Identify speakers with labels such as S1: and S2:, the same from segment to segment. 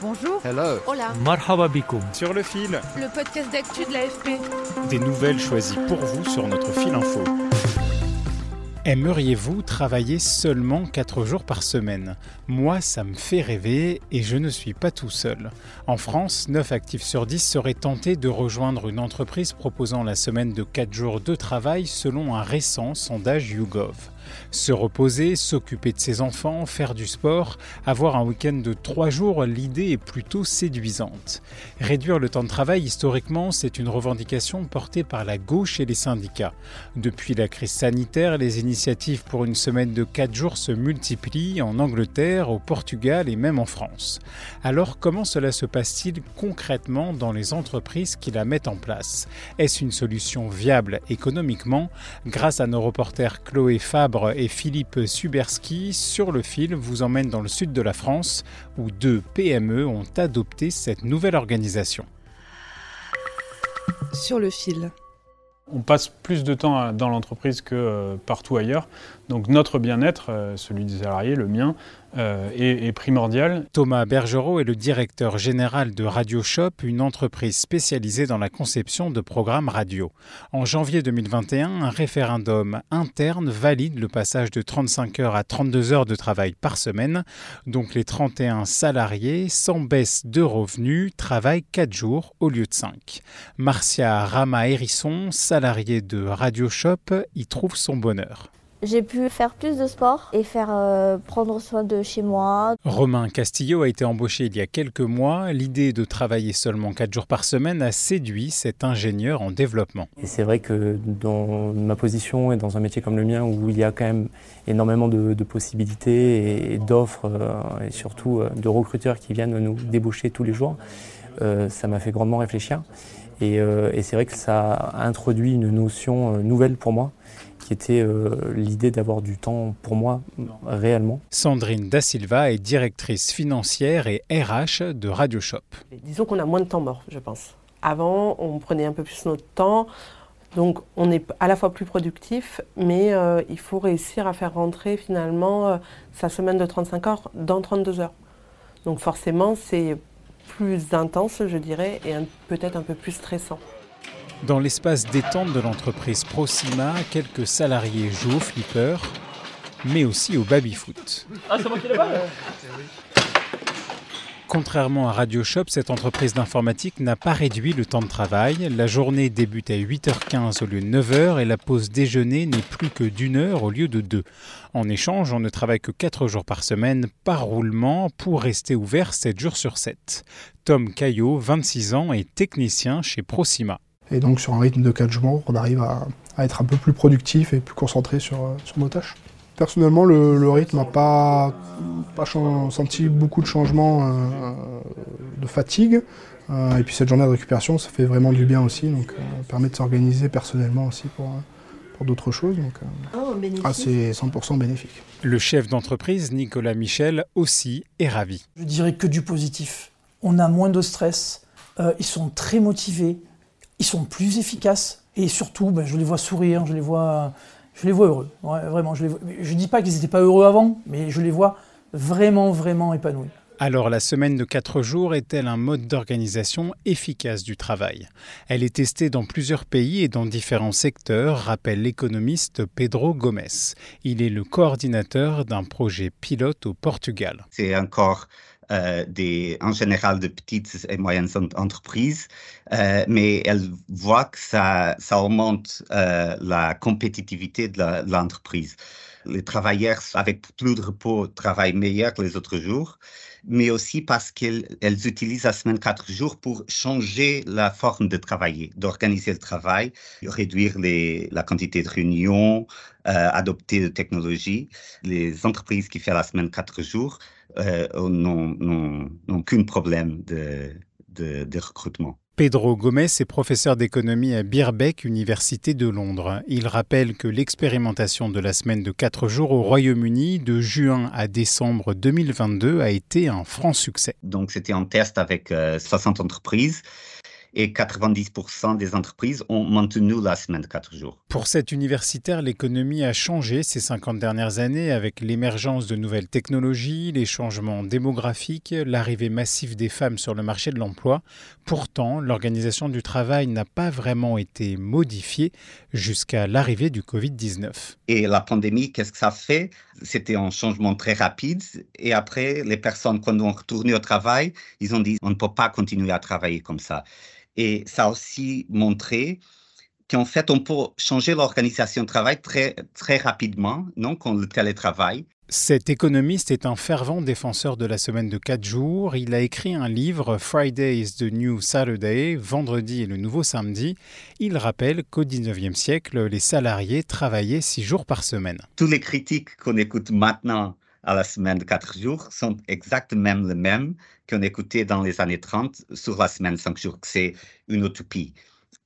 S1: Bonjour.
S2: Hello.
S1: Hola.
S3: Marhaba bikoum.
S4: Sur le fil,
S1: Le podcast d'actu de l'AFP.
S4: des nouvelles choisies pour vous sur notre fil info.
S3: Aimeriez-vous travailler seulement 4 jours par semaine? Moi, ça me fait rêver et je ne suis pas tout seul. En France, 9 actifs sur 10 seraient tentés de rejoindre une entreprise proposant la semaine de 4 jours de travail selon un récent sondage YouGov. Se reposer, s'occuper de ses enfants, faire du sport, avoir un week-end de 3 jours, l'idée est plutôt séduisante. Réduire le temps de travail, historiquement, c'est une revendication portée par la gauche et les syndicats. Depuis la crise sanitaire, les initiatives pour une semaine de 4 jours se multiplient en Angleterre, au Portugal et même en France. Alors comment cela se passe-t-il concrètement dans les entreprises qui la mettent en place? Est-ce une solution viable économiquement? Grâce à nos reporters Chloé Fabre et Philippe Suberski, Sur le fil vous emmène dans le sud de la France où deux PME ont adopté cette nouvelle organisation.
S1: Sur le fil.
S4: On passe plus de temps dans l'entreprise que euh, partout ailleurs. Donc notre bien-être, euh, celui des salariés, le mien, euh, est, primordial.
S3: Thomas Bergerot est le directeur général de Radio Shop, une entreprise spécialisée dans la conception de programmes radio. En janvier 2021, un référendum interne valide le passage de 35 heures à 32 heures de travail par semaine. Donc les 31 salariés, sans baisse de revenus, travaillent 4 jours au lieu de 5. Marcia Rama-Hérisson, salariée de Radio Shop, y trouve son bonheur.
S5: J'ai pu faire plus de sport et faire euh, prendre soin de chez moi.
S3: Romain Castillo a été embauché il y a quelques mois. L'idée de travailler seulement 4 jours par semaine a séduit cet ingénieur en développement.
S6: Et c'est vrai que dans ma position et dans un métier comme le mien où il y a quand même énormément de, de possibilités et d'offres euh, et surtout euh, de recruteurs qui viennent nous débaucher tous les jours, euh, ça m'a fait grandement réfléchir. Et, euh, et c'est vrai que ça a introduit une notion nouvelle pour moi qui était euh, l'idée d'avoir du temps pour moi réellement.
S3: Sandrine Da Silva est directrice financière et RH de Radio Shop.
S7: Disons qu'on a moins de temps mort, je pense. Avant, on prenait un peu plus notre temps, donc on est à la fois plus productif, mais euh, il faut réussir à faire rentrer finalement euh, sa semaine de 35 heures dans 32 heures. Donc forcément, c'est plus intense, je dirais, et peut-être un peu plus stressant.
S3: Dans l'espace détente de l'entreprise Proxima, quelques salariés jouent au flipper, mais aussi au baby-foot. Contrairement à Radio Shop, cette entreprise d'informatique n'a pas réduit le temps de travail. La journée débute à 8h15 au lieu de 9h et la pause déjeuner n'est plus que d'une heure au lieu de deux. En échange, on ne travaille que 4 jours par semaine par roulement pour rester ouvert 7 jours sur 7. Tom Caillot, 26 ans, est technicien chez Proxima.
S8: Et donc sur un rythme de 4 jours, on arrive à, à être un peu plus productif et plus concentré sur, euh, sur nos tâches. Personnellement, le, le rythme n'a pas, senti beaucoup de changements euh, de fatigue. Euh, et puis cette journée de récupération, ça fait vraiment du bien aussi. Donc euh, ça permet de s'organiser personnellement aussi pour, euh, pour d'autres choses. Donc euh, ah, c'est 100% bénéfique.
S3: Le chef d'entreprise, Nicolas Michel, aussi est ravi.
S9: Je dirais que du positif. On a moins de stress, euh, ils sont très motivés, ils sont plus efficaces et surtout, ben, je les vois sourire, je les vois, je les vois heureux. Ouais, vraiment, je ne dis pas qu'ils n'étaient pas heureux avant, mais je les vois vraiment, vraiment épanouis.
S3: Alors la semaine de 4 jours est-elle un mode d'organisation efficace du travail? Elle est testée dans plusieurs pays et dans différents secteurs, rappelle l'économiste Pedro Gomes. Il est le coordinateur d'un projet pilote au Portugal.
S10: C'est encore euh, en général de petites et moyennes en- entreprises, euh, mais elles voient que ça, ça augmente euh, la compétitivité de l'entreprise. Les travailleurs avec plus de repos travaillent meilleur que les autres jours, mais aussi parce qu'elles utilisent la semaine quatre jours pour changer la forme de travailler, d'organiser le travail, réduire la quantité de réunions, euh, adopter des technologies. Les entreprises qui font la semaine quatre jours euh, n'ont qu'un problème de, de recrutement.
S3: Pedro Gomez est professeur d'économie à Birbeck, Université de Londres. Il rappelle que l'expérimentation de la semaine de 4 jours au Royaume-Uni de juin à décembre 2022 a été un franc succès.
S10: Donc c'était un test avec 60 euh, entreprises et 90% des entreprises ont maintenu la semaine de 4 jours.
S3: Pour cet universitaire, l'économie a changé ces 50 dernières années avec l'émergence de nouvelles technologies, les changements démographiques, l'arrivée massive des femmes sur le marché de l'emploi. Pourtant, l'organisation du travail n'a pas vraiment été modifiée jusqu'à l'arrivée du Covid-19.
S10: Et la pandémie, qu'est-ce que ça fait? C'était un changement très rapide. Et après, les personnes, quand on retourné au travail, ils ont dit, on ne peut pas continuer à travailler comme ça. Et ça a aussi montré qu'en fait, on peut changer l'organisation de travail très, très rapidement, non, quand le télétravail.
S3: Cet économiste est un fervent défenseur de la semaine de quatre jours. Il a écrit un livre, Friday is the New Saturday, Vendredi est le nouveau samedi. Il rappelle qu'au 19e siècle, les salariés travaillaient six jours par semaine.
S10: Tous les critiques qu'on écoute maintenant à la semaine de quatre jours sont exactement les mêmes qu'on écoutait dans les années 30 sur la semaine de cinq jours, que c'est une utopie,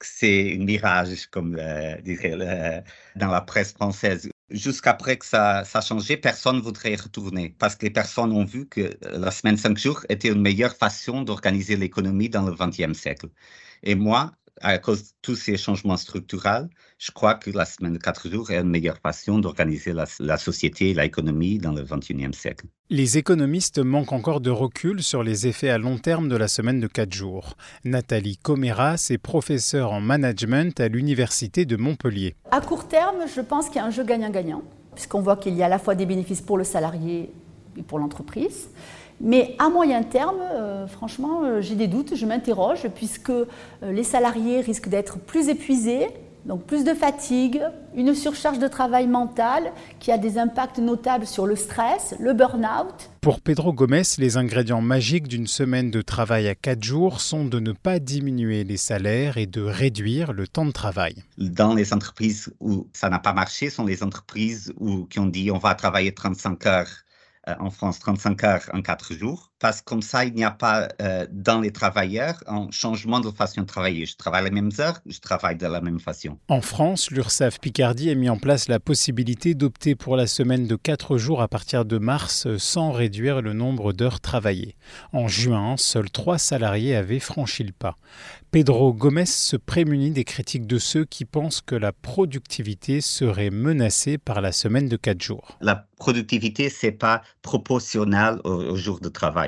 S10: c'est un mirage, comme euh, dirait dans la presse française. Jusqu'après que ça, a changé, personne ne voudrait y retourner parce que les personnes ont vu que la semaine de cinq jours était une meilleure façon d'organiser l'économie dans le XXe siècle. Et moi, à cause de tous ces changements structurels, je crois que la semaine de quatre jours est une meilleure façon d'organiser la, société et l'économie dans le XXIe siècle.
S3: Les économistes manquent encore de recul sur les effets à long terme de la semaine de quatre jours. Nathalie Comeras est professeure en management à l'Université de Montpellier.
S2: À court terme, je pense qu'il y a un jeu gagnant-gagnant, puisqu'on voit qu'il y a à la fois des bénéfices pour le salarié et pour l'entreprise. Mais à moyen terme, euh, franchement, euh, j'ai des doutes, je m'interroge, puisque euh, les salariés risquent d'être plus épuisés, donc plus de fatigue, une surcharge de travail mental qui a des impacts notables sur le stress, le burn-out.
S3: Pour Pedro Gomez, les ingrédients magiques d'une semaine de travail à 4 jours sont de ne pas diminuer les salaires et de réduire le temps de travail.
S10: Dans les entreprises où ça n'a pas marché, sont les entreprises où, qui ont dit on va travailler 35 heures en France 35 heures en 4 jours, parce que comme ça, il n'y a pas euh, dans les travailleurs un changement de façon de travailler. Je travaille les mêmes heures, je travaille de la même façon.
S3: En France, l'URSSAF Picardie a mis en place la possibilité d'opter pour la semaine de 4 jours à partir de mars sans réduire le nombre d'heures travaillées. En juin, seuls 3 salariés avaient franchi le pas. Pedro Gomez se prémunit des critiques de ceux qui pensent que la productivité serait menacée par la semaine de 4 jours.
S10: La productivité, c'est pas proportionnel au, au jour de travail.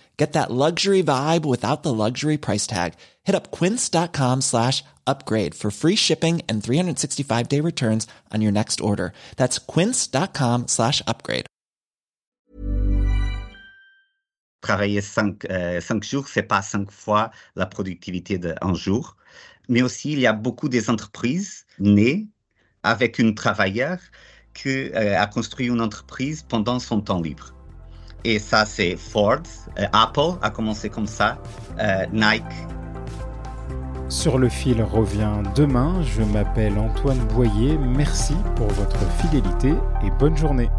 S11: Get that luxury vibe without the luxury price tag. Hit up quince.com slash upgrade for free shipping and 365 day returns on your next order. That's quince.com slash upgrade.
S10: Travailler 5 euh, cinq jours, c'est pas 5 fois la productivité d'un jour. Mais aussi, il y a beaucoup des entreprises nées avec une travailleur qui euh, a construit une entreprise pendant son temps libre. Et ça, c'est Ford, euh, Apple a commencé comme ça, euh, Nike.
S3: Sur le fil revient demain. Je m'appelle Antoine Boyer. Merci pour votre fidélité et bonne journée.